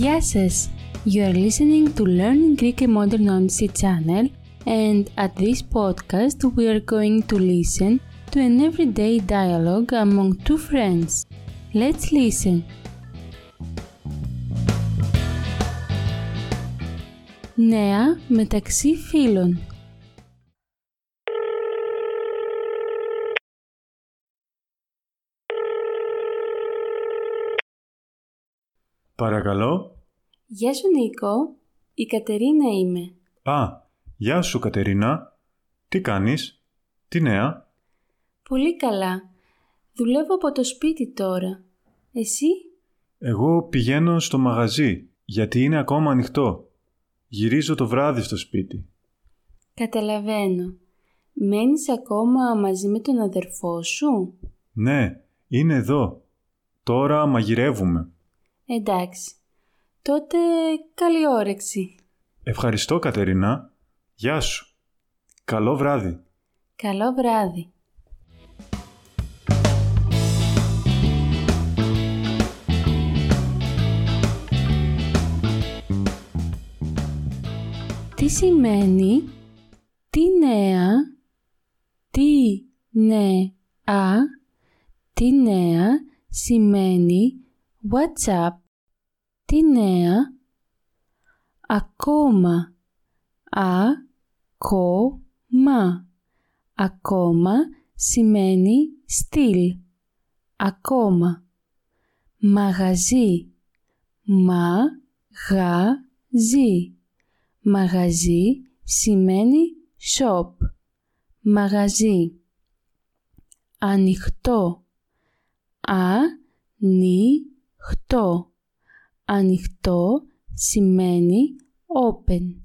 Γεια σας! You are listening to Learning Greek and Modern Odyssey channel and at this podcast we are going to listen to an everyday dialogue among two friends. Let's listen. Νέα μεταξύ φίλων Παρακαλώ. Γεια σου Νίκο, η Κατερίνα είμαι. Α, γεια σου Κατερίνα. Τι κάνεις, τι νέα; Πολύ καλά. Δουλεύω από το σπίτι τώρα. Εσύ; Εγώ πηγαίνω στο μαγαζί, γιατί είναι ακόμα ανοιχτό. Γυρίζω το βράδυ στο σπίτι. Καταλαβαίνω. Μένεις ακόμα μαζί με τον αδερφό σου; Ναι, είναι εδώ. Τώρα μαγειρεύουμε. Εντάξει. Τότε καλή όρεξη. Ευχαριστώ Κατερίνα. Γεια σου. Καλό βράδυ. Καλό βράδυ. Τι σημαίνει τι νέα, τι νέα, τι νέα σημαίνει WhatsApp, τι νέα, ακόμα, α-κο-μα, ακόμα σημαίνει στυλ, ακόμα, μαγαζί, μα-γα-ζί, μαγαζί σημαίνει shop, μαγαζί, ανοιχτό, ανοιχτό, ανοιχτό σημαίνει open,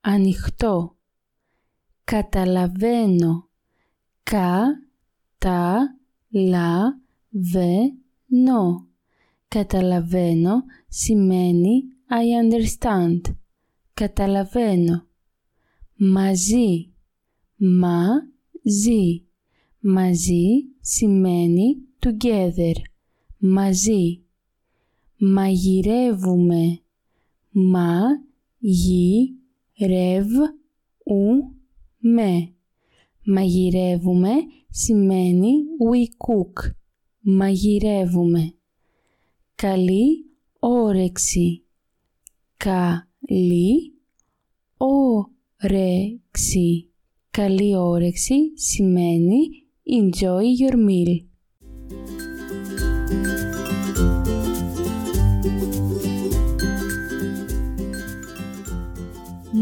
ανοιχτό, καταλαβαίνω, κα, τα, λα, βε, νο. Καταλαβαίνω σημαίνει I understand. Καταλαβαίνω. Μαζί. Μαζί. Μαζί σημαίνει together. Μαζί. Μαγειρεύουμε. Μα, γι, ρευ, ου, με. Μαγειρεύουμε σημαίνει we cook. Μαγειρεύουμε. Καλή όρεξη. Καλή όρεξη. Καλή όρεξη σημαίνει enjoy your meal.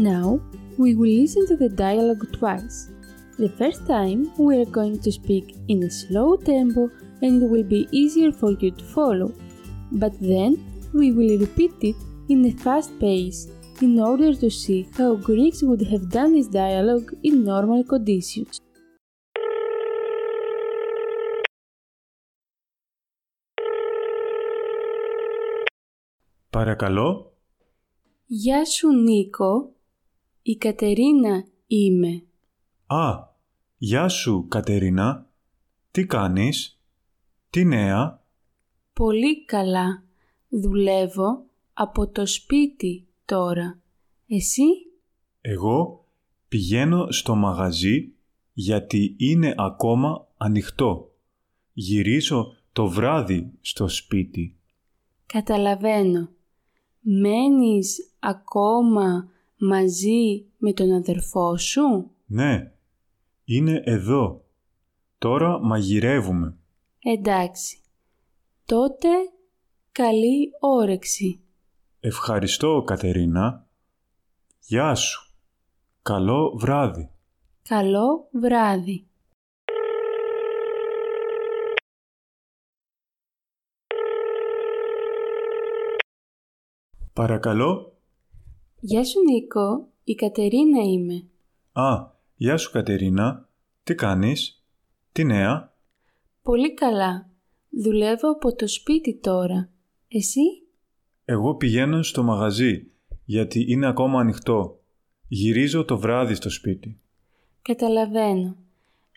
Now we will listen to the dialogue twice. The first time we are going to speak in a slow tempo and it will be easier for you to follow. But then we will repeat it in a fast pace in order to see how Greeks would have done this dialogue in normal conditions. Παρακαλώ. Γεια σου Νίκο, Η Κατερίνα είμαι. Α, γεια σου Κατερίνα. Τι κάνεις, τι νέα; Πολύ καλά. Δουλεύω από το σπίτι τώρα. Εσύ; Εγώ πηγαίνω στο μαγαζί γιατί είναι ακόμα ανοιχτό. Γυρίζω το βράδυ στο σπίτι. Καταλαβαίνω. Μένεις ακόμα μαζί με τον αδερφό σου; Ναι, είναι εδώ. Τώρα μαγειρεύουμε. Εντάξει. Τότε καλή όρεξη. Ευχαριστώ Κατερίνα. Γεια σου. Καλό βράδυ. Καλό βράδυ. Παρακαλώ. Γεια σου Νίκο, η Κατερίνα είμαι. Α, γεια σου Κατερίνα. Τι κάνεις, τι νέα; Πολύ καλά. Δουλεύω από το σπίτι τώρα. Εσύ; Εγώ πηγαίνω στο μαγαζί γιατί είναι ακόμα ανοιχτό. Γυρίζω το βράδυ στο σπίτι. Καταλαβαίνω.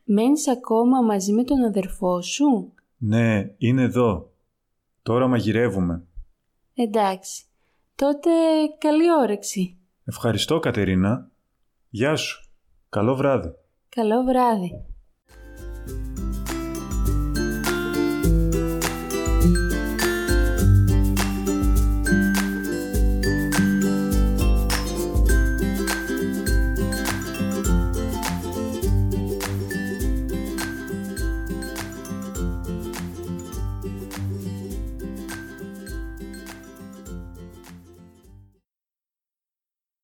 Μένεις ακόμα μαζί με τον αδερφό σου; Ναι, είναι εδώ. Τώρα μαγειρεύουμε. Εντάξει. Τότε καλή όρεξη. Ευχαριστώ Κατερίνα. Γεια σου. Καλό βράδυ. Καλό βράδυ.